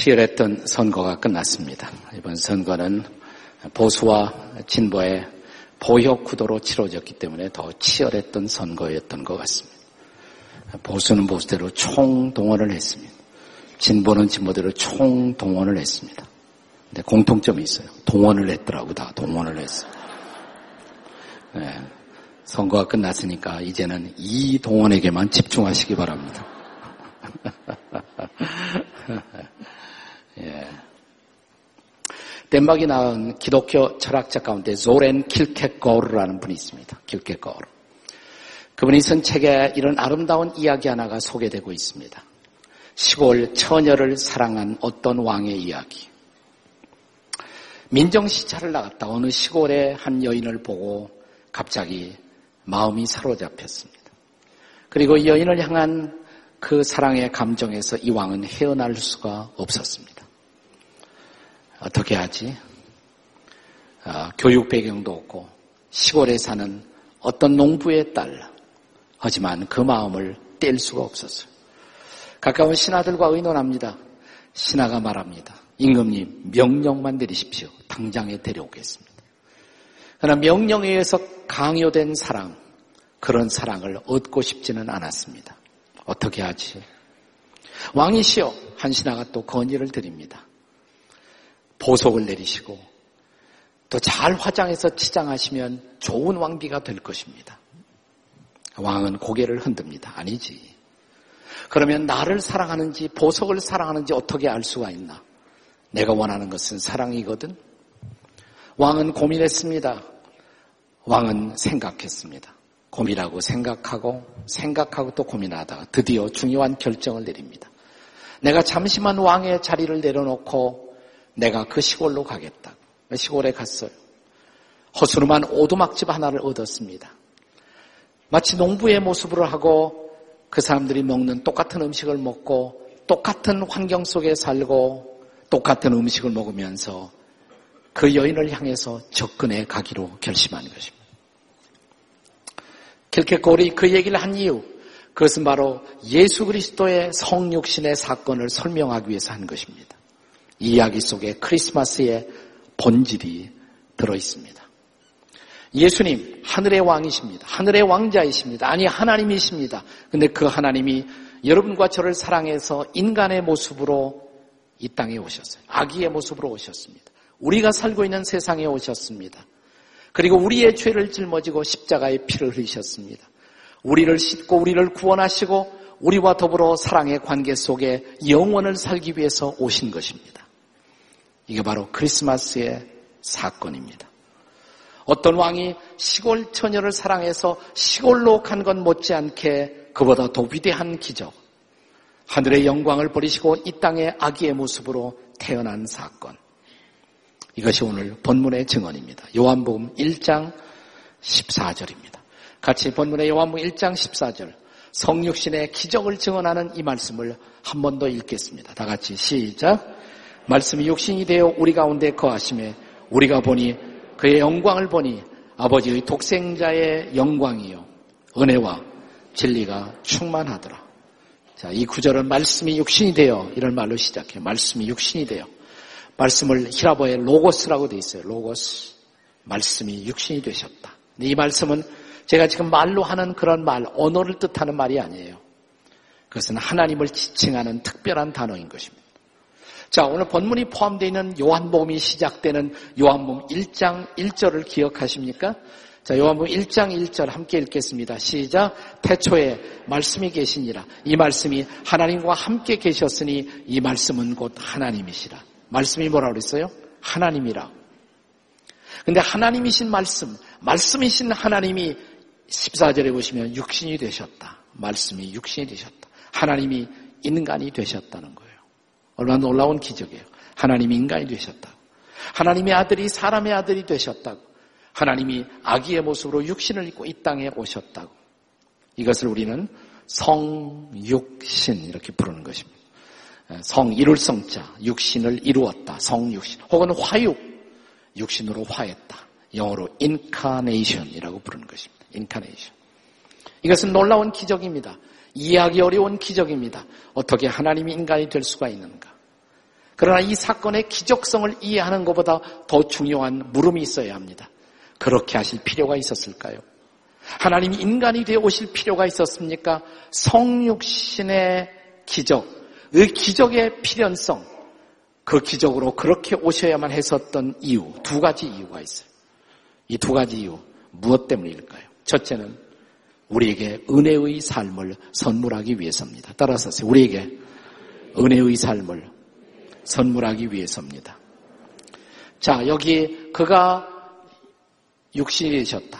치열했던 선거가 끝났습니다. 이번 선거는 보수와 진보의 보역 구도로 치러졌기 때문에 더 치열했던 선거였던 것 같습니다. 보수는 보수대로 총동원을 했습니다. 진보는 진보대로 총동원을 했습니다. 근데 공통점이 있어요. 동원을 했더라고, 다 동원을 했어요. 네. 선거가 끝났으니까 이제는 이 동원에게만 집중하시기 바랍니다. 예. 덴마크에 나온 기독교 철학자 가운데 조렌 킬케거르라는 분이 있습니다. 킬케거르. 그분이 쓴 책에 이런 아름다운 이야기 하나가 소개되고 있습니다. 시골 처녀를 사랑한 어떤 왕의 이야기. 민정시찰을 나갔다 어느 시골의 한 여인을 보고 갑자기 마음이 사로잡혔습니다. 그리고 이 여인을 향한 그 사랑의 감정에서 이 왕은 헤어날 수가 없었습니다. 어떻게 하지? 아, 교육 배경도 없고 시골에 사는 어떤 농부의 딸. 하지만 그 마음을 뗄 수가 없었어요. 가까운 신하들과 의논합니다. 신하가 말합니다. 임금님 명령만 내리십시오. 당장에 데려오겠습니다. 그러나 명령에 의해서 강요된 사랑, 그런 사랑을 얻고 싶지는 않았습니다. 어떻게 하지? 왕이시여 한 신하가 또 건의를 드립니다. 보석을 내리시고 또잘 화장해서 치장하시면 좋은 왕비가 될 것입니다. 왕은 고개를 흔듭니다. 아니지. 그러면 나를 사랑하는지 보석을 사랑하는지 어떻게 알 수가 있나? 내가 원하는 것은 사랑이거든. 왕은 고민했습니다. 왕은 생각했습니다. 고민하고 생각하고 생각하고 또 고민하다가 드디어 중요한 결정을 내립니다. 내가 잠시만 왕의 자리를 내려놓고 내가 그 시골로 가겠다. 시골에 갔어요. 허스름한 오두막집 하나를 얻었습니다. 마치 농부의 모습으로 하고 그 사람들이 먹는 똑같은 음식을 먹고 똑같은 환경 속에 살고 똑같은 음식을 먹으면서 그 여인을 향해서 접근해 가기로 결심한 것입니다. 킬케골이 그 얘기를 한 이유, 그것은 바로 예수 그리스도의 성육신의 사건을 설명하기 위해서 한 것입니다. 이 이야기 속에 크리스마스의 본질이 들어 있습니다. 예수님, 하늘의 왕이십니다. 하늘의 왕자이십니다. 아니, 하나님이십니다. 근데 그 하나님이 여러분과 저를 사랑해서 인간의 모습으로 이 땅에 오셨어요. 아기의 모습으로 오셨습니다. 우리가 살고 있는 세상에 오셨습니다. 그리고 우리의 죄를 짊어지고 십자가의 피를 흘리셨습니다. 우리를 씻고 우리를 구원하시고 우리와 더불어 사랑의 관계 속에 영원을 살기 위해서 오신 것입니다. 이게 바로 크리스마스의 사건입니다. 어떤 왕이 시골 처녀를 사랑해서 시골로 간것 못지않게 그보다 더 위대한 기적. 하늘의 영광을 버리시고 이 땅의 아기의 모습으로 태어난 사건. 이것이 오늘 본문의 증언입니다. 요한복음 1장 14절입니다. 같이 본문의 요한복음 1장 14절 성육신의 기적을 증언하는 이 말씀을 한 번 더 읽겠습니다. 다 같이 시작. 말씀이 육신이 되어 우리 가운데 거하심에 우리가 보니 그의 영광을 보니 아버지의 독생자의 영광이요 은혜와 진리가 충만하더라. 자, 이 구절은 말씀이 육신이 되어 이런 말로 시작해요. 말씀이 육신이 되어 말씀을 히라보의 로고스라고 되어 있어요. 로고스. 말씀이 육신이 되셨다. 이 말씀은 제가 지금 말로 하는 그런 말, 언어를 뜻하는 말이 아니에요. 그것은 하나님을 지칭하는 특별한 단어인 것입니다. 자, 오늘 본문이 포함되어 있는 요한복음이 시작되는 요한복음 1장 1절을 기억하십니까? 자, 요한복음 1장 1절 함께 읽겠습니다. 시작. 태초에 말씀이 계시니라. 이 말씀이 하나님과 함께 계셨으니 이 말씀은 곧 하나님이시라. 말씀이 뭐라고 그랬어요? 하나님이라. 근데 하나님이신 말씀, 말씀이신 하나님이 14절에 보시면 육신이 되셨다. 말씀이 육신이 되셨다. 하나님이 인간이 되셨다는 거예요. 얼마나 놀라운 기적이에요. 하나님이 인간이 되셨다고. 하나님의 아들이 사람의 아들이 되셨다고. 하나님이 아기의 모습으로 육신을 입고 이 땅에 오셨다고. 이것을 우리는 성육신 이렇게 부르는 것입니다. 성 이룰 성자 육신을 이루었다 성육신 혹은 화육 육신으로 화했다 영어로 incarnation이라고 부르는 것입니다. incarnation 이것은 놀라운 기적입니다. 이해하기 어려운 기적입니다. 어떻게 하나님이 인간이 될 수가 있는가? 그러나 이 사건의 기적성을 이해하는 것보다 더 중요한 물음이 있어야 합니다. 그렇게 하실 필요가 있었을까요? 하나님이 인간이 되어 오실 필요가 있었습니까? 성육신의 기적, 그 기적의 필연성, 그 기적으로 그렇게 오셔야만 했었던 이유, 두 가지 이유가 있어요. 이 두 가지 이유, 무엇 때문일까요? 첫째는 우리에게 은혜의 삶을 선물하기 위해서입니다. 따라서 우리에게 은혜의 삶을 선물하기 위해서입니다. 자, 여기 그가 육신이 되셨다.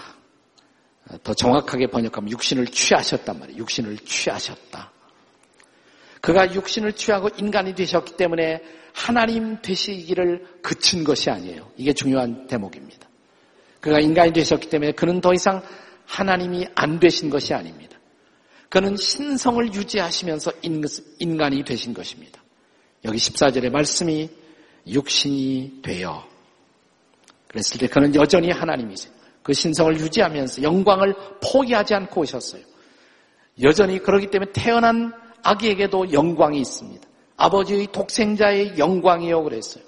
더 정확하게 번역하면 육신을 취하셨단 말이에요. 육신을 취하셨다. 그가 육신을 취하고 인간이 되셨기 때문에 하나님 되시기를 그친 것이 아니에요. 이게 중요한 대목입니다. 그가 인간이 되셨기 때문에 그는 더 이상 하나님이 안 되신 것이 아닙니다. 그는 신성을 유지하시면서 인간이 되신 것입니다. 여기 14절의 말씀이 육신이 되어 그랬을 때 그는 여전히 하나님이세요. 그 신성을 유지하면서 영광을 포기하지 않고 오셨어요. 여전히 그러기 때문에 태어난 아기에게도 영광이 있습니다. 아버지의 독생자의 영광이요 그랬어요.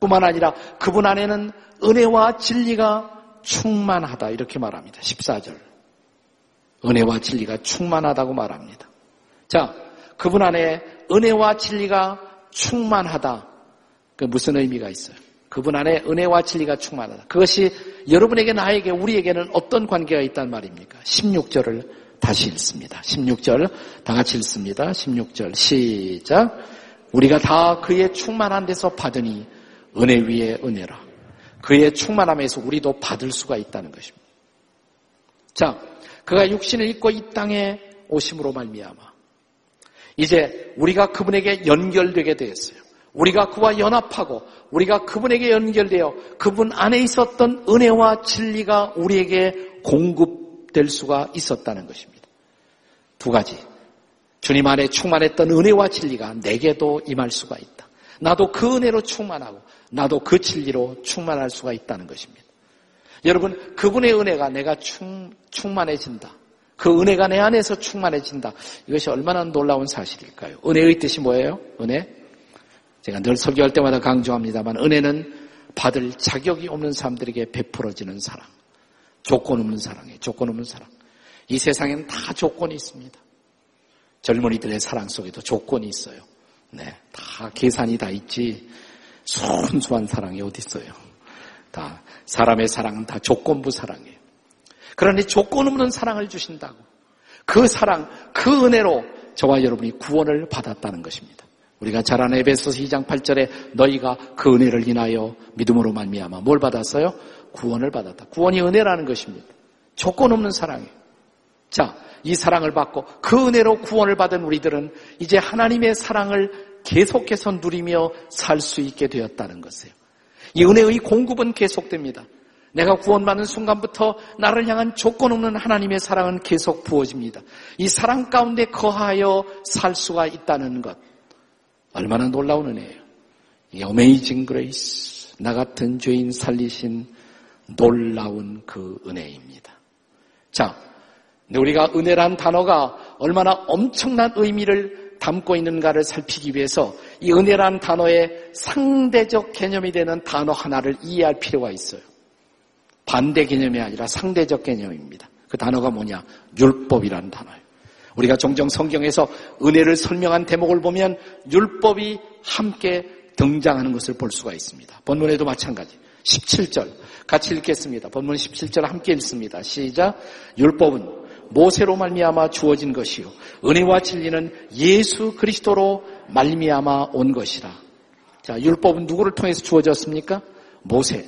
뿐만 아니라 그분 안에는 은혜와 진리가 충만하다 이렇게 말합니다. 14절. 은혜와 진리가 충만하다고 말합니다. 자, 그분 안에 은혜와 진리가 충만하다. 그 무슨 의미가 있어요? 그분 안에 은혜와 진리가 충만하다. 그것이 여러분에게 나에게 우리에게는 어떤 관계가 있단 말입니까? 16절을 다시 읽습니다. 16절 다 같이 읽습니다. 16절 시작. 우리가 다 그의 충만한 데서 받으니 은혜 위에 은혜라. 그의 충만함에서 우리도 받을 수가 있다는 것입니다. 자, 그가 육신을 입고 이 땅에 오심으로 말미암아 이제 우리가 그분에게 연결되게 되었어요. 우리가 그와 연합하고 우리가 그분에게 연결되어 그분 안에 있었던 은혜와 진리가 우리에게 공급될 수가 있었다는 것입니다. 두 가지. 주님 안에 충만했던 은혜와 진리가 내게도 임할 수가 있다. 나도 그 은혜로 충만하고 나도 그 진리로 충만할 수가 있다는 것입니다. 여러분, 그분의 은혜가 내가 충, 충만해진다. 그 은혜가 내 안에서 충만해진다. 이것이 얼마나 놀라운 사실일까요? 은혜의 뜻이 뭐예요? 은혜? 제가 늘 설교할 때마다 강조합니다만 은혜는 받을 자격이 없는 사람들에게 베풀어지는 사랑. 조건 없는 사랑이에요. 조건 없는 사랑. 이 세상에는 다 조건이 있습니다. 젊은이들의 사랑 속에도 조건이 있어요. 네, 다 계산이 다 있지. 순수한 사랑이 어디 있어요? 다 사람의 사랑은 다 조건부 사랑이에요. 그러니 조건 없는 사랑을 주신다고. 그 사랑, 그 은혜로 저와 여러분이 구원을 받았다는 것입니다. 우리가 잘 아는 에베소서 2장 8절에 너희가 그 은혜를 인하여 믿음으로 말미암아 뭘 받았어요? 구원을 받았다. 구원이 은혜라는 것입니다. 조건 없는 사랑이에요. 자, 이 사랑을 받고 그 은혜로 구원을 받은 우리들은 이제 하나님의 사랑을 계속해서 누리며 살 수 있게 되었다는 것이에요. 이 은혜의 공급은 계속됩니다. 내가 구원받는 순간부터 나를 향한 조건 없는 하나님의 사랑은 계속 부어집니다. 이 사랑 가운데 거하여 살 수가 있다는 것. 얼마나 놀라운 은혜예요. 이 Amazing Grace. 나 같은 죄인 살리신 놀라운 그 은혜입니다. 자, 우리가 은혜란 단어가 얼마나 엄청난 의미를 담고 있는가를 살피기 위해서 이 은혜란 단어의 상대적 개념이 되는 단어 하나를 이해할 필요가 있어요. 반대 개념이 아니라 상대적 개념입니다. 그 단어가 뭐냐? 율법이라는 단어예요. 우리가 종종 성경에서 은혜를 설명한 대목을 보면 율법이 함께 등장하는 것을 볼 수가 있습니다. 본문에도 마찬가지. 17절 같이 읽겠습니다. 본문 17절 함께 읽습니다. 시작. 율법은 모세로 말미암아 주어진 것이요 은혜와 진리는 예수 그리스도로 말미암아 온 것이라. 자, 율법은 누구를 통해서 주어졌습니까? 모세.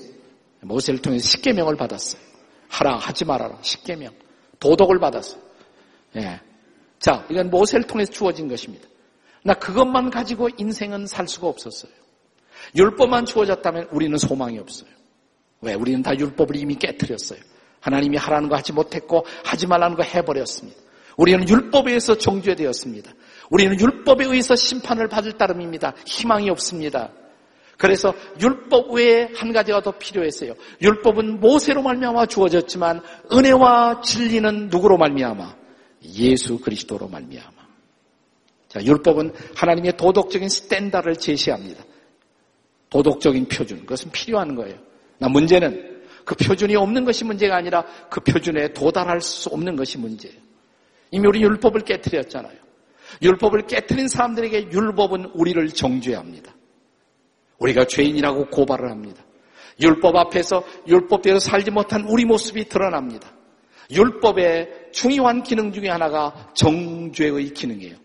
모세를 통해서 십계명을 받았어요. 하라 하지 말아라. 십계명. 도덕을 받았어요. 예. 자, 이건 모세를 통해서 주어진 것입니다. 나 그것만 가지고 인생은 살 수가 없었어요. 율법만 주어졌다면 우리는 소망이 없어요. 왜? 우리는 다 율법을 이미 깨뜨렸어요. 하나님이 하라는 거 하지 못했고 하지 말라는 거 해버렸습니다. 우리는 율법에 의해서 정죄되었습니다. 우리는 율법에 의해서 심판을 받을 따름입니다. 희망이 없습니다. 그래서 율법 외에 한 가지가 더 필요했어요. 율법은 모세로 말미암아 주어졌지만 은혜와 진리는 누구로 말미암아? 예수 그리스도로 말미암아. 자, 율법은 하나님의 도덕적인 스탠다를 제시합니다. 도덕적인 표준, 그것은 필요한 거예요. 나 문제는 그 표준이 없는 것이 문제가 아니라 그 표준에 도달할 수 없는 것이 문제예요. 이미 우리 율법을 깨뜨렸잖아요. 율법을 깨뜨린 사람들에게 율법은 우리를 정죄합니다. 우리가 죄인이라고 고발을 합니다. 율법 앞에서 율법대로 살지 못한 우리 모습이 드러납니다. 율법의 중요한 기능 중에 하나가 정죄의 기능이에요.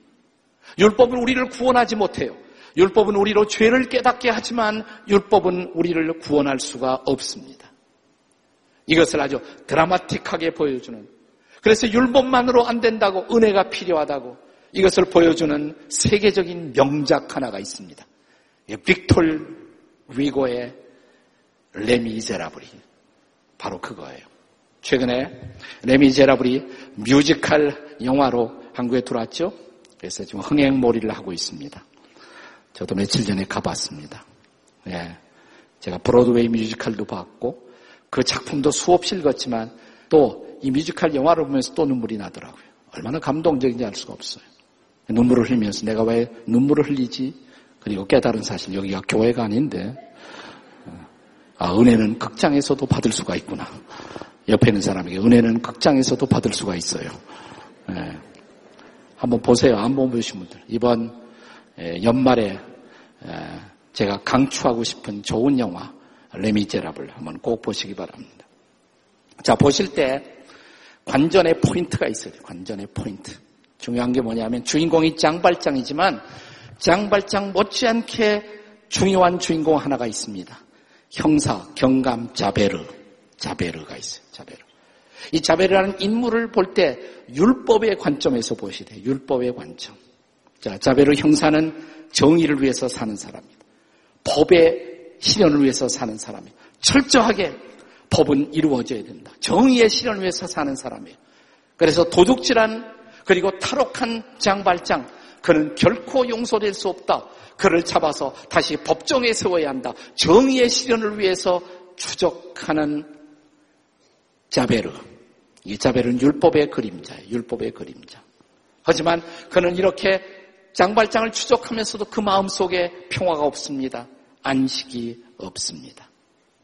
율법은 우리를 구원하지 못해요. 율법은 우리로 죄를 깨닫게 하지만 율법은 우리를 구원할 수가 없습니다. 이것을 아주 드라마틱하게 보여주는 그래서 율법만으로 안 된다고 은혜가 필요하다고 이것을 보여주는 세계적인 명작 하나가 있습니다. 빅톨 위고의 레미제라블이 바로 그거예요. 최근에 레미제라블이 뮤지컬 영화로 한국에 들어왔죠. 그래서 지금 흥행몰이를 하고 있습니다. 저도 며칠 전에 가봤습니다. 예. 제가 브로드웨이 뮤지컬도 봤고 그 작품도 수없이 읽었지만 또 이 뮤지컬 영화를 보면서 또 눈물이 나더라고요. 얼마나 감동적인지 알 수가 없어요. 눈물을 흘리면서 내가 왜 눈물을 흘리지? 그리고 깨달은 사실 여기가 교회가 아닌데 아 은혜는 극장에서도 받을 수가 있구나. 옆에 있는 사람에게 은혜는 극장에서도 받을 수가 있어요. 예. 한번 보세요. 안 보신 분들. 이번 예, 연말에 예, 제가 강추하고 싶은 좋은 영화 레미제라블 한번 꼭 보시기 바랍니다. 자 보실 때 관전의 포인트가 있어요. 관전의 포인트. 중요한 게 뭐냐면 주인공이 짱발짱이지만 짱발짱 못지않게 중요한 주인공 하나가 있습니다. 형사, 경감, 자베르. 자베르가 있어요. 자베르. 이 자베르라는 인물을 볼 때 율법의 관점에서 돼요. 율법의 관점. 자, 자베르 형사는 정의를 위해서 사는 사람입니다. 법의 실현을 위해서 사는 사람이에요. 철저하게 법은 이루어져야 된다. 정의의 실현을 위해서 사는 사람이에요. 그래서 도둑질한 그리고 탈옥한 장발장 그는 결코 용서될 수 없다. 그를 잡아서 다시 법정에 세워야 한다. 정의의 실현을 위해서 추적하는 자베르. 이 자벨은 율법의 그림자예요. 율법의 그림자. 하지만 그는 이렇게 장발장을 추적하면서도 그 마음속에 평화가 없습니다. 안식이 없습니다.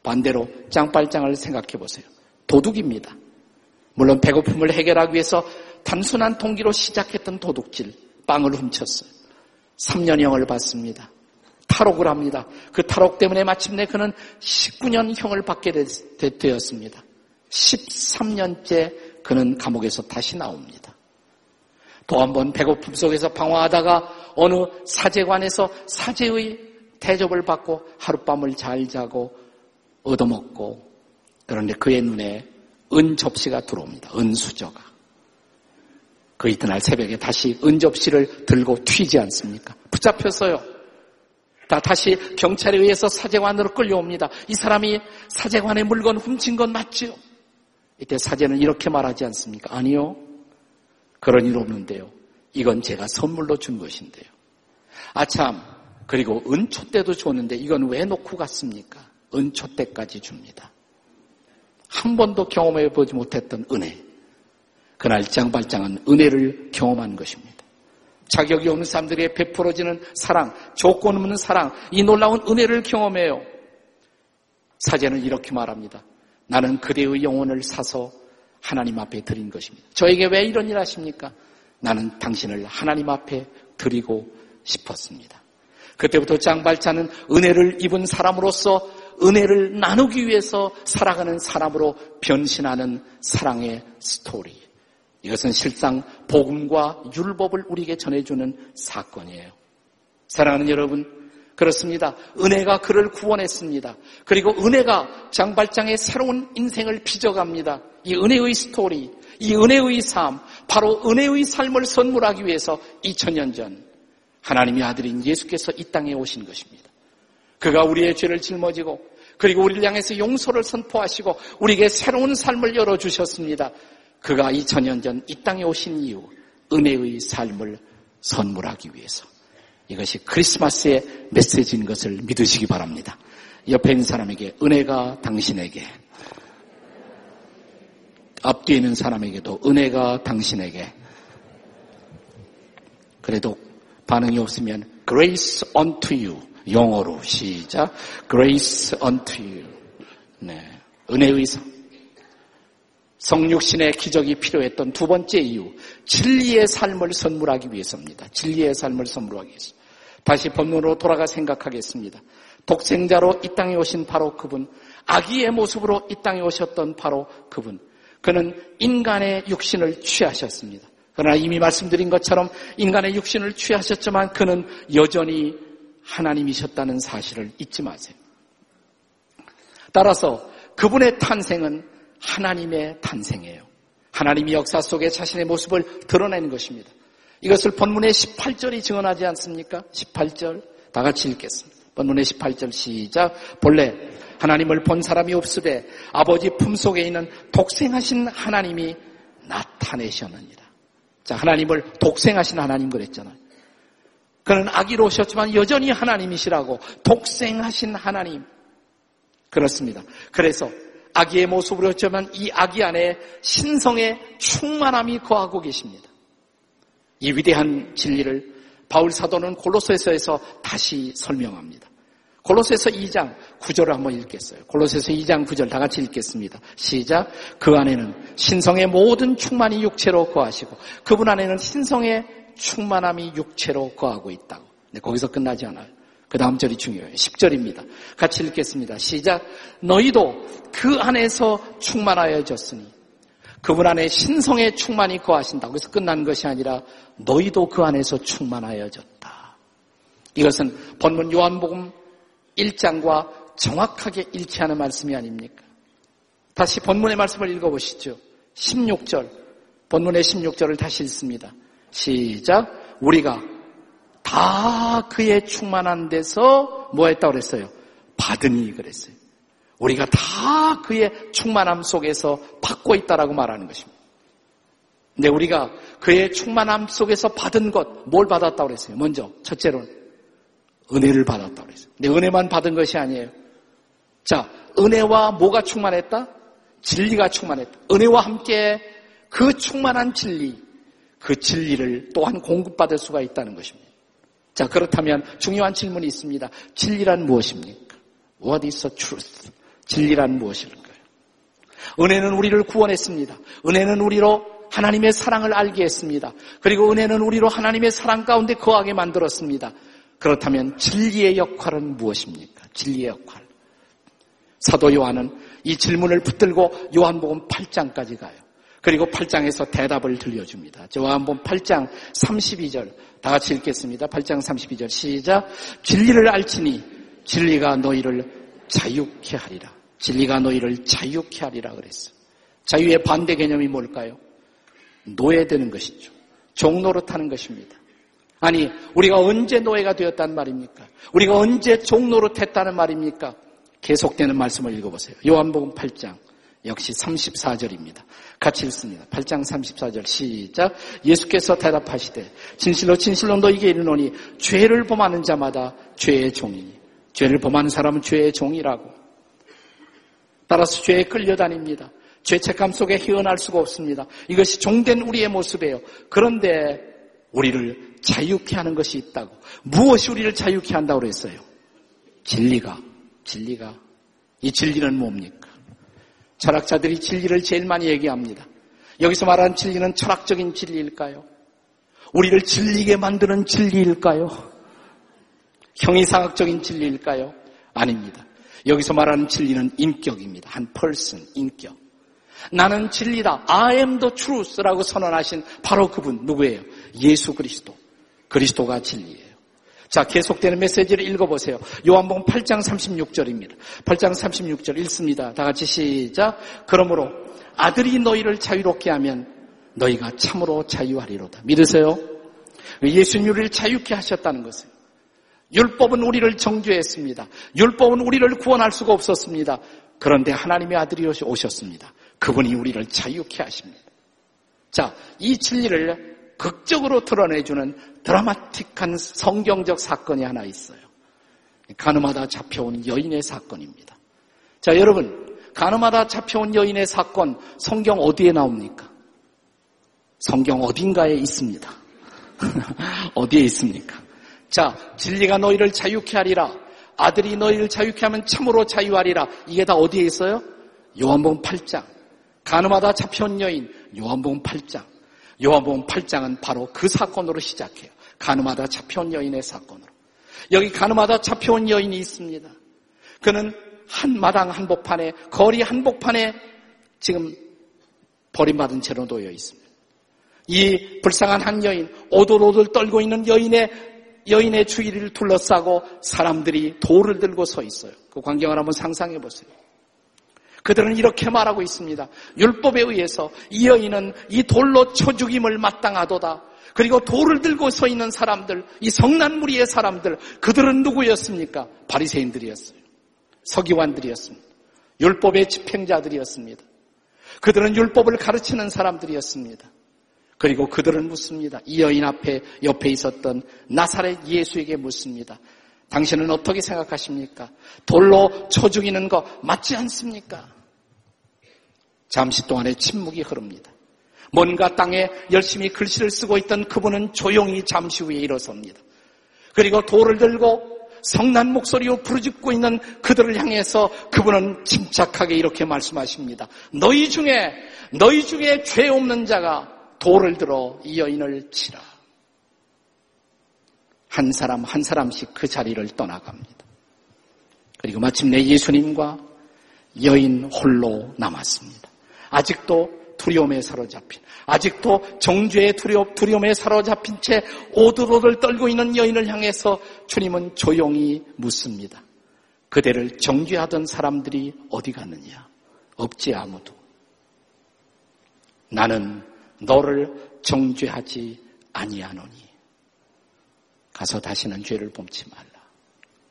반대로 장발장을 생각해 보세요. 도둑입니다. 물론 배고픔을 해결하기 위해서 단순한 동기로 시작했던 도둑질, 빵을 훔쳤어요. 3년형을 받습니다. 탈옥을 합니다. 그 탈옥 때문에 마침내 그는 19년형을 받게 되었습니다. 13년째 그는 감옥에서 다시 나옵니다. 또 한 번 배고픔 속에서 방황하다가 어느 사제관에서 사제의 대접을 받고 하룻밤을 잘 자고 얻어먹고 그런데 그의 눈에 은 접시가 들어옵니다. 은 수저가. 그 이튿날 새벽에 다시 은 접시를 들고 튀지 않습니까? 붙잡혔어요. 다 다시 경찰에 의해서 사제관으로 끌려옵니다. 이 사람이 사제관의 물건 훔친 건 맞지요? 이때 사제는 이렇게 말하지 않습니까? 아니요. 그런 일 없는데요. 이건 제가 선물로 준 것인데요. 아참, 그리고 은초 때도 줬는데 이건 왜 놓고 갔습니까? 은초 때까지 줍니다. 한 번도 경험해 보지 못했던 은혜. 그날 장발장은 은혜를 경험한 것입니다. 자격이 없는 사람들에게 베풀어지는 사랑, 조건 없는 사랑, 이 놀라운 은혜를 경험해요. 사제는 이렇게 말합니다. 나는 그대의 영혼을 사서 하나님 앞에 드린 것입니다. 저에게 왜 이런 일 하십니까? 나는 당신을 하나님 앞에 드리고 싶었습니다. 그때부터 장발장은 은혜를 입은 사람으로서 은혜를 나누기 위해서 살아가는 사람으로 변신하는 사랑의 스토리. 이것은 실상 복음과 율법을 우리에게 전해주는 사건이에요. 사랑하는 여러분, 그렇습니다. 은혜가 그를 구원했습니다. 그리고 은혜가 장발장의 새로운 인생을 빚어갑니다. 이 은혜의 스토리, 이 은혜의 삶, 바로 은혜의 삶을 선물하기 위해서 2000년 전 하나님의 아들인 예수께서 이 땅에 오신 것입니다. 그가 우리의 죄를 짊어지고 그리고 우리를 향해서 용서를 선포하시고 우리에게 새로운 삶을 열어주셨습니다. 그가 2000년 전 이 땅에 오신 이유 은혜의 삶을 선물하기 위해서 이것이 크리스마스의 메시지인 것을 믿으시기 바랍니다. 옆에 있는 사람에게 은혜가 당신에게 앞뒤에 있는 사람에게도 은혜가 당신에게 그래도 반응이 없으면 grace unto you 영어로 시작. Grace unto you. 네. 은혜의 상. 성육신의 기적이 필요했던 두 번째 이유, 진리의 삶을 선물하기 위해서입니다. 진리의 삶을 선물하기 위해서. 다시 본문으로 돌아가 생각하겠습니다. 독생자로 이 땅에 오신 바로 그분, 아기의 모습으로 이 땅에 오셨던 바로 그분. 그는 인간의 육신을 취하셨습니다. 그러나 이미 말씀드린 것처럼 인간의 육신을 취하셨지만 그는 여전히 하나님이셨다는 사실을 잊지 마세요. 따라서 그분의 탄생은 하나님의 탄생이에요. 하나님이 역사 속에 자신의 모습을 드러낸 것입니다. 이것을 본문의 18절이 증언하지 않습니까? 18절 다 같이 읽겠습니다. 본문의 18절 시작. 본래 하나님을 본 사람이 없으되 아버지 품속에 있는 독생하신 하나님이 나타내셨느니라. 자, 하나님을 독생하신 하나님 그랬잖아요. 그는 아기로 오셨지만 여전히 하나님이시라고 독생하신 하나님. 그렇습니다. 그래서 아기의 모습으로 했지만 이 아기 안에 신성의 충만함이 거하고 계십니다. 이 위대한 진리를 바울 사도는 골로새서에서 다시 설명합니다. 골로새서 2장 9절을 한번 읽겠어요. 골로새서 2장 9절 다 같이 읽겠습니다. 시작. 그 안에는 신성의 모든 충만이 육체로 거하시고 그분 안에는 신성의 충만함이 육체로 거하고 있다고. 네, 거기서 끝나지 않아요. 그 다음 절이 중요해요. 10절입니다. 같이 읽겠습니다. 시작. 너희도 그 안에서 충만하여졌으니 그분 안에 신성의 충만이 거하신다. 그래서 끝난 것이 아니라 너희도 그 안에서 충만하여졌다. 이것은 본문 요한복음 1장과 정확하게 일치하는 말씀이 아닙니까? 다시 본문의 말씀을 읽어보시죠. 16절. 본문의 16절을 다시 읽습니다. 시작. 우리가 다 그의 충만한 데서 뭐 했다고 그랬어요? 받으니 그랬어요. 우리가 다 그의 충만함 속에서 받고 있다라고 말하는 것입니다. 근데 우리가 그의 충만함 속에서 받은 것, 뭘 받았다고 그랬어요? 먼저, 첫째로는 은혜를 받았다고 그랬어요. 근데 은혜만 받은 것이 아니에요. 자, 은혜와 뭐가 충만했다? 진리가 충만했다. 은혜와 함께 그 충만한 진리, 그 진리를 또한 공급받을 수가 있다는 것입니다. 자, 그렇다면 중요한 질문이 있습니다. 진리란 무엇입니까? What is the truth? 진리란 무엇일까요? 은혜는 우리를 구원했습니다. 은혜는 우리로 하나님의 사랑을 알게 했습니다. 그리고 은혜는 우리로 하나님의 사랑 가운데 거하게 만들었습니다. 그렇다면 진리의 역할은 무엇입니까? 진리의 역할. 사도 요한은 이 질문을 붙들고 요한복음 8장까지 가요. 그리고 8장에서 대답을 들려줍니다. 요한복음 8장 32절 다 같이 읽겠습니다. 8장 32절 시작. 진리를 알지니 진리가 너희를 자유케 하리라. 진리가 너희를 자유케 하리라 그랬어. 자유의 반대 개념이 뭘까요? 노예되는 것이죠. 종노릇 하는 것입니다. 아니, 우리가 언제 노예가 되었단 말입니까? 우리가 언제 종노릇 했다는 말입니까? 계속되는 말씀을 읽어보세요. 요한복음 8장 역시 34절입니다. 같이 읽습니다. 8장 34절 시작. 예수께서 대답하시되 진실로 진실로 너에게 이르노니 죄를 범하는 자마다 죄의 종이니 죄를 범하는 사람은 죄의 종이라고. 따라서 죄에 끌려다닙니다. 죄책감 속에 헤어날 수가 없습니다. 이것이 종된 우리의 모습이에요. 그런데 우리를 자유케 하는 것이 있다고. 무엇이 우리를 자유케 한다고 그랬어요? 진리가. 진리가. 이 진리는 뭡니까? 철학자들이 진리를 제일 많이 얘기합니다. 여기서 말하는 진리는 철학적인 진리일까요? 우리를 진리게 만드는 진리일까요? 형이상학적인 진리일까요? 아닙니다. 여기서 말하는 진리는 인격입니다. 한 person, 인격. 나는 진리다. I am the truth라고 선언하신 바로 그분 누구예요? 예수 그리스도. 그리스도가 진리예요. 자, 계속되는 메시지를 읽어보세요. 요한복음 8장 36절입니다. 8장 36절 읽습니다. 다 같이 시작. 그러므로 아들이 너희를 자유롭게 하면 너희가 참으로 자유하리로다. 믿으세요? 예수님 우리를 자유케 하셨다는 것을. 율법은 우리를 정죄했습니다. 율법은 우리를 구원할 수가 없었습니다. 그런데 하나님의 아들이 오셨습니다. 그분이 우리를 자유케 하십니다. 자, 이 진리를 극적으로 드러내주는 드라마틱한 성경적 사건이 하나 있어요. 가늠하다 잡혀온 여인의 사건입니다. 자, 여러분, 가늠하다 잡혀온 여인의 사건, 성경 어디에 나옵니까? 성경 어딘가에 있습니다. 어디에 있습니까? 자, 진리가 너희를 자유케 하리라. 아들이 너희를 자유케 하면 참으로 자유하리라. 이게 다 어디에 있어요? 요한복음 8장. 가늠하다 잡혀온 여인 요한복음 8장. 요한복음 8장은 바로 그 사건으로 시작해요. 가늠하다 잡혀온 여인의 사건으로. 여기 가늠하다 잡혀온 여인이 있습니다. 그는 한 마당 한복판에 거리 한복판에 지금 버림받은 채로 놓여 있습니다. 이 불쌍한 한 여인, 오돌오돌 떨고 있는 여인의 여인의 주위를 둘러싸고 사람들이 돌을 들고 서 있어요. 그 광경을 한번 상상해 보세요. 그들은 이렇게 말하고 있습니다. 율법에 의해서 이 여인은 이 돌로 쳐 죽임을 마땅하도다. 그리고 돌을 들고 서 있는 사람들, 이 성난 무리의 사람들, 그들은 누구였습니까? 바리새인들이었어요. 서기관들이었습니다. 율법의 집행자들이었습니다. 그들은 율법을 가르치는 사람들이었습니다. 그리고 그들은 묻습니다. 이 여인 앞에 옆에 있었던 나사렛 예수에게 묻습니다. 당신은 어떻게 생각하십니까? 돌로 쳐 죽이는 거 맞지 않습니까? 잠시 동안의 침묵이 흐릅니다. 뭔가 땅에 열심히 글씨를 쓰고 있던 그분은 조용히 잠시 후에 일어섭니다. 그리고 돌을 들고 성난 목소리로 부르짖고 있는 그들을 향해서 그분은 침착하게 이렇게 말씀하십니다. 너희 중에 너희 중에 죄 없는 자가 돌을 들어 이 여인을 치라. 한 사람 한 사람씩 그 자리를 떠나갑니다. 그리고 마침내 예수님과 여인 홀로 남았습니다. 아직도 두려움에 사로잡힌, 아직도 정죄의 두려움, 두려움에 사로잡힌 채 오들오들 떨고 있는 여인을 향해서 주님은 조용히 묻습니다. 그대를 정죄하던 사람들이 어디 갔느냐? 없지 아무도. 나는 너를 정죄하지 아니하노니. 가서 다시는 죄를 범치 말라.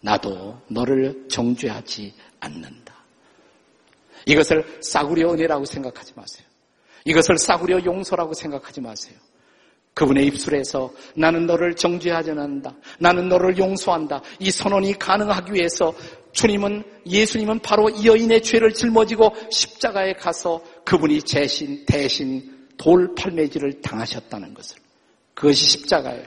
나도 너를 정죄하지 않는다. 이것을 싸구려 은혜라고 생각하지 마세요. 이것을 싸구려 용서라고 생각하지 마세요. 그분의 입술에서 나는 너를 정죄하지 않는다. 나는 너를 용서한다. 이 선언이 가능하기 위해서 주님은 예수님은 바로 이 여인의 죄를 짊어지고 십자가에 가서 그분이 대신 대신 돌 팔매질을 당하셨다는 것을 그것이 십자가예요.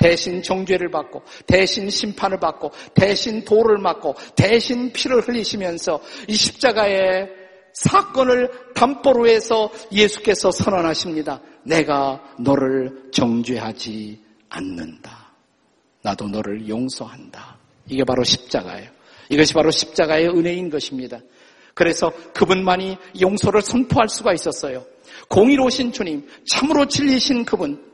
대신 정죄를 받고 대신 심판을 받고 대신 돌을 맞고 대신 피를 흘리시면서 이 십자가의 사건을 담보로 해서 예수께서 선언하십니다. 내가 너를 정죄하지 않는다. 나도 너를 용서한다. 이게 바로 십자가예요. 이것이 바로 십자가의 은혜인 것입니다. 그래서 그분만이 용서를 선포할 수가 있었어요. 공의로우신 주님, 참으로 진리신 그분,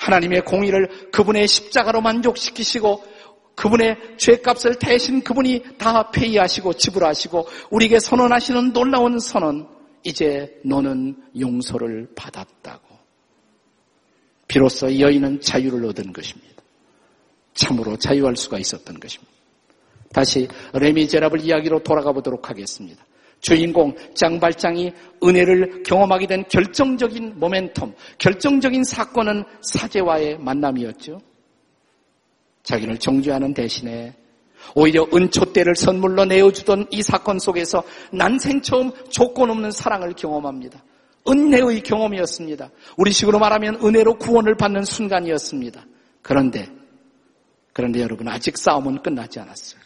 하나님의 공의를 그분의 십자가로 만족시키시고 그분의 죄값을 대신 그분이 다 페이하시고 지불하시고 우리에게 선언하시는 놀라운 선언. 이제 너는 용서를 받았다고. 비로소 여인은 자유를 얻은 것입니다. 참으로 자유할 수가 있었던 것입니다. 다시 레미제라블 이야기로 돌아가 보도록 하겠습니다. 주인공 짱발장이 은혜를 경험하게 된 결정적인 모멘텀, 결정적인 사건은 사제와의 만남이었죠. 자기를 정죄하는 대신에 오히려 은초대를 선물로 내어주던 이 사건 속에서 난생 처음 조건 없는 사랑을 경험합니다. 은혜의 경험이었습니다. 우리 식으로 말하면 은혜로 구원을 받는 순간이었습니다. 그런데, 그런데 여러분, 아직 싸움은 끝나지 않았어요.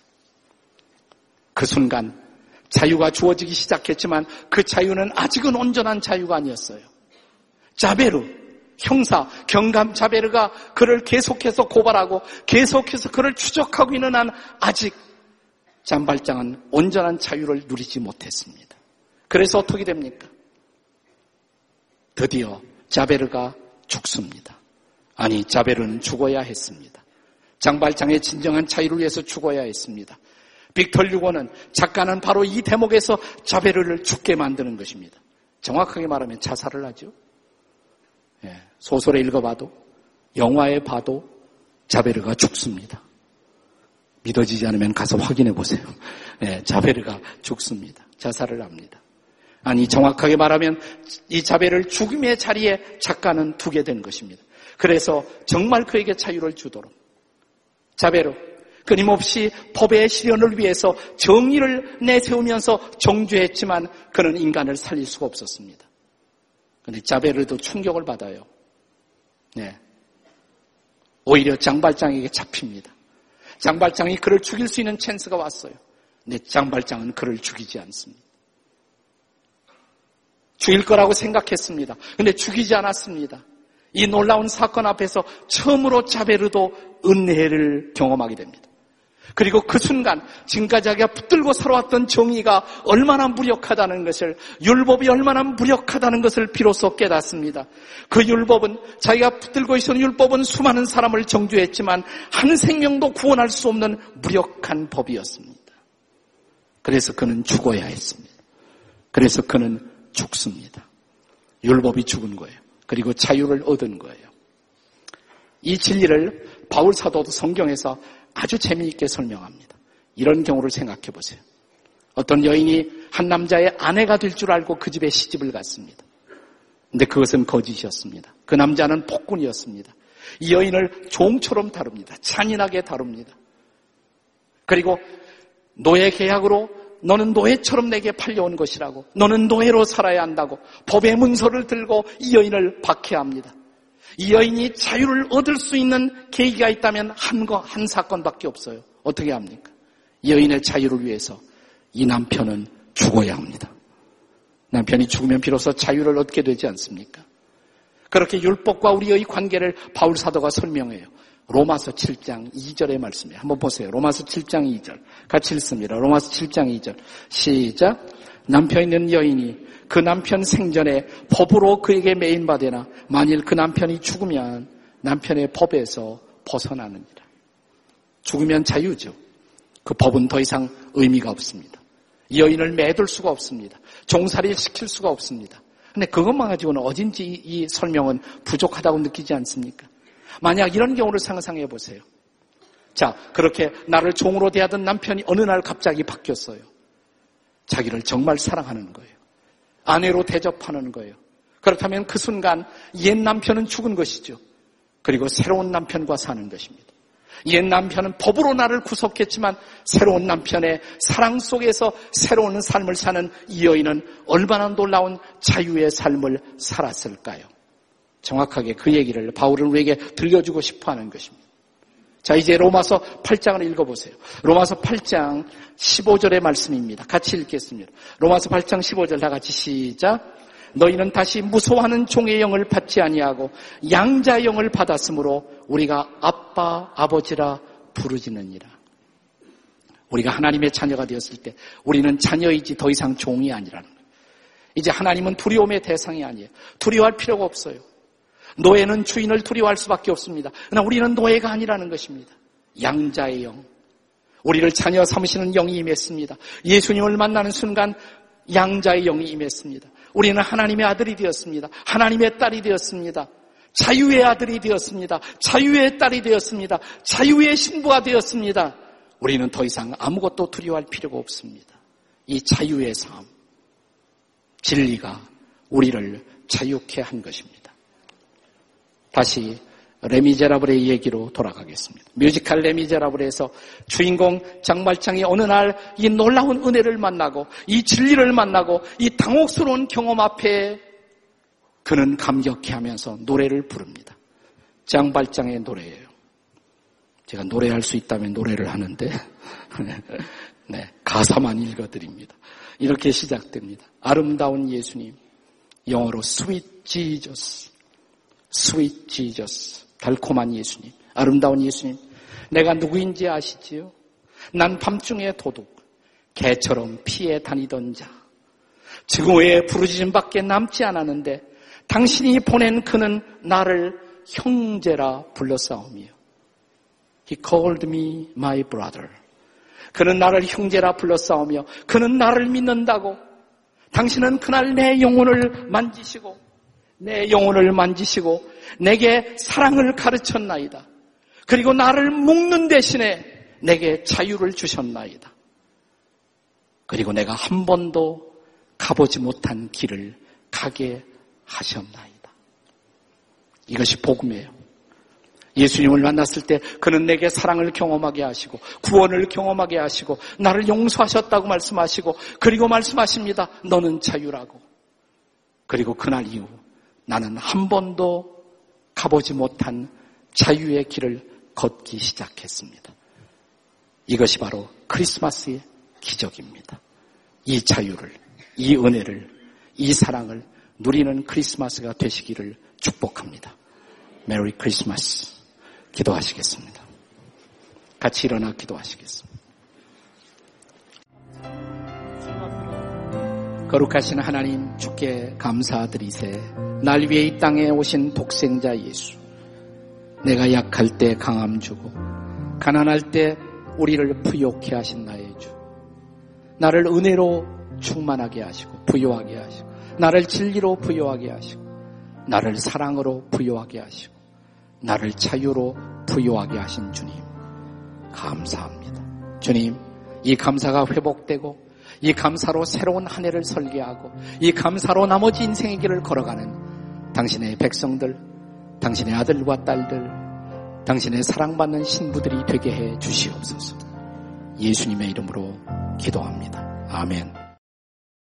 그 순간, 자유가 주어지기 시작했지만 그 자유는 아직은 온전한 자유가 아니었어요. 자베르, 형사 경감 자베르가 그를 계속해서 고발하고 계속해서 그를 추적하고 있는 한 아직 잠발장은 온전한 자유를 누리지 못했습니다. 그래서 어떻게 됩니까? 드디어 자베르가 죽습니다. 아니 자베르는 죽어야 했습니다. 장발장의 진정한 자유를 위해서 죽어야 했습니다. 빅털 유고는 작가는 바로 이 대목에서 자베르를 죽게 만드는 것입니다. 정확하게 말하면 자살을 하죠. 예, 소설에 읽어봐도 영화에 봐도 자베르가 죽습니다. 믿어지지 않으면 가서 확인해 보세요. 예, 자베르가 죽습니다. 자살을 합니다. 아니 정확하게 말하면 이 자베를 죽음의 자리에 작가는 두게 된 것입니다. 그래서 정말 그에게 자유를 주도록 자베르 끊임없이 법의 실현을 위해서 정의를 내세우면서 정죄했지만 그는 인간을 살릴 수가 없었습니다. 그런데 자베르도 충격을 받아요. 네. 오히려 장발장에게 잡힙니다. 장발장이 그를 죽일 수 있는 찬스가 왔어요. 근데 장발장은 그를 죽이지 않습니다. 죽일 거라고 생각했습니다. 근데 죽이지 않았습니다. 이 놀라운 사건 앞에서 처음으로 자베르도 은혜를 경험하게 됩니다. 그리고 그 순간 지금까지 자기가 붙들고 살아왔던 정의가 얼마나 무력하다는 것을 율법이 얼마나 무력하다는 것을 비로소 깨닫습니다. 그 율법은 자기가 붙들고 있었던 율법은 수많은 사람을 정죄했지만 한 생명도 구원할 수 없는 무력한 법이었습니다. 그래서 그는 죽어야 했습니다. 그래서 그는 죽습니다. 율법이 죽은 거예요. 그리고 자유를 얻은 거예요. 이 진리를 바울 사도도 성경에서 아주 재미있게 설명합니다. 이런 경우를 생각해 보세요. 어떤 여인이 한 남자의 아내가 될 줄 알고 그 집에 시집을 갔습니다. 근데 그것은 거짓이었습니다. 그 남자는 폭군이었습니다. 이 여인을 종처럼 다룹니다. 잔인하게 다룹니다. 그리고 노예 계약으로 너는 노예처럼 내게 팔려온 것이라고 너는 노예로 살아야 한다고 법의 문서를 들고 이 여인을 박해합니다. 이 여인이 자유를 얻을 수 있는 계기가 있다면 한, 거, 한 사건밖에 없어요. 어떻게 합니까? 이 여인의 자유를 위해서 이 남편은 죽어야 합니다. 남편이 죽으면 비로소 자유를 얻게 되지 않습니까? 그렇게 율법과 우리의 관계를 바울 사도가 설명해요. 로마서 7장 2절의 말씀이에요. 한번 보세요. 로마서 7장 2절. 같이 읽습니다. 로마서 7장 2절. 시작. 남편 있는 여인이 그 남편 생전에 법으로 그에게 매인받으나 만일 그 남편이 죽으면 남편의 법에서 벗어나느니라. 죽으면 자유죠. 그 법은 더 이상 의미가 없습니다. 여인을 매둘 수가 없습니다. 종살이를 시킬 수가 없습니다. 근데 그것만 가지고는 어딘지 이 설명은 부족하다고 느끼지 않습니까? 만약 이런 경우를 상상해 보세요. 자, 그렇게 나를 종으로 대하던 남편이 어느 날 갑자기 바뀌었어요. 자기를 정말 사랑하는 거예요. 아내로 대접하는 거예요. 그렇다면 그 순간 옛 남편은 죽은 것이죠. 그리고 새로운 남편과 사는 것입니다. 옛 남편은 법으로 나를 구속했지만 새로운 남편의 사랑 속에서 새로운 삶을 사는 이 여인은 얼마나 놀라운 자유의 삶을 살았을까요? 정확하게 그 얘기를 바울은 우리에게 들려주고 싶어 하는 것입니다. 자, 이제 로마서 8장을 읽어보세요. 로마서 8장 15절의 말씀입니다. 같이 읽겠습니다. 로마서 8장 15절 다 같이 시작. 너희는 다시 무서워하는 종의 영을 받지 아니하고 양자의 영을 받았으므로 우리가 아빠, 아버지라 부르지느니라. 우리가 하나님의 자녀가 되었을 때 우리는 자녀이지 더 이상 종이 아니라는 거예요. 이제 하나님은 두려움의 대상이 아니에요. 두려워할 필요가 없어요. 노예는 주인을 두려워할 수밖에 없습니다. 그러나 우리는 노예가 아니라는 것입니다. 양자의 영. 우리를 자녀 삼으시는 영이 임했습니다. 예수님을 만나는 순간 양자의 영이 임했습니다. 우리는 하나님의 아들이 되었습니다. 하나님의 딸이 되었습니다. 자유의 아들이 되었습니다. 자유의 딸이 되었습니다. 자유의 신부가 되었습니다. 우리는 더 이상 아무것도 두려워할 필요가 없습니다. 이 자유의 삶, 진리가 우리를 자유케 한 것입니다. 다시 레미제라블의 얘기로 돌아가겠습니다. 뮤지컬 레미제라블에서 주인공 장말창이 어느 날 이 놀라운 은혜를 만나고 이 진리를 만나고 이 당혹스러운 경험 앞에 그는 감격해 하면서 노래를 부릅니다. 장발장의 노래예요. 제가 노래할 수 있다면 노래를 하는데 네, 가사만 읽어드립니다. 이렇게 시작됩니다. 아름다운 예수님, 영어로 sweet Jesus. 스 윗 지저스, 달콤한 예수님, 아름다운 예수님, 내가 누구인지 아시지요? 난 밤중에 도둑, 개처럼 피해 다니던 자, 증오의 부르짖음밖에 남지 않았는데 당신이 보낸 그는 나를 형제라 불렀사오며 He called me my brother. 그는 나를 형제라 불렀사오며 그는 나를 믿는다고 당신은 그날 내 영혼을 만지시고 내 영혼을 만지시고 내게 사랑을 가르쳤나이다. 그리고 나를 묶는 대신에 내게 자유를 주셨나이다. 그리고 내가 한 번도 가보지 못한 길을 가게 하셨나이다. 이것이 복음이에요. 예수님을 만났을 때 그는 내게 사랑을 경험하게 하시고 구원을 경험하게 하시고 나를 용서하셨다고 말씀하시고 그리고 말씀하십니다. 너는 자유라고. 그리고 그날 이후 나는 한 번도 가보지 못한 자유의 길을 걷기 시작했습니다. 이것이 바로 크리스마스의 기적입니다. 이 자유를, 이 은혜를, 이 사랑을 누리는 크리스마스가 되시기를 축복합니다. 메리 크리스마스. 기도하시겠습니다. 같이 일어나 기도하시겠습니다. 거룩하신 하나님 주께 감사드리세. 날 위해 이 땅에 오신 독생자 예수. 내가 약할 때 강함 주고 가난할 때 우리를 부욕해 하신 나의 주. 나를 은혜로 충만하게 하시고 부요하게 하시고 나를 진리로 부요하게 하시고 나를 사랑으로 부요하게 하시고 나를 자유로 부요하게 하신 주님 감사합니다. 주님 이 감사가 회복되고 이 감사로 새로운 한 해를 설계하고 이 감사로 나머지 인생의 길을 걸어가는 당신의 백성들, 당신의 아들과 딸들, 당신의 사랑받는 신부들이 되게 해 주시옵소서. 예수님의 이름으로 기도합니다. 아멘.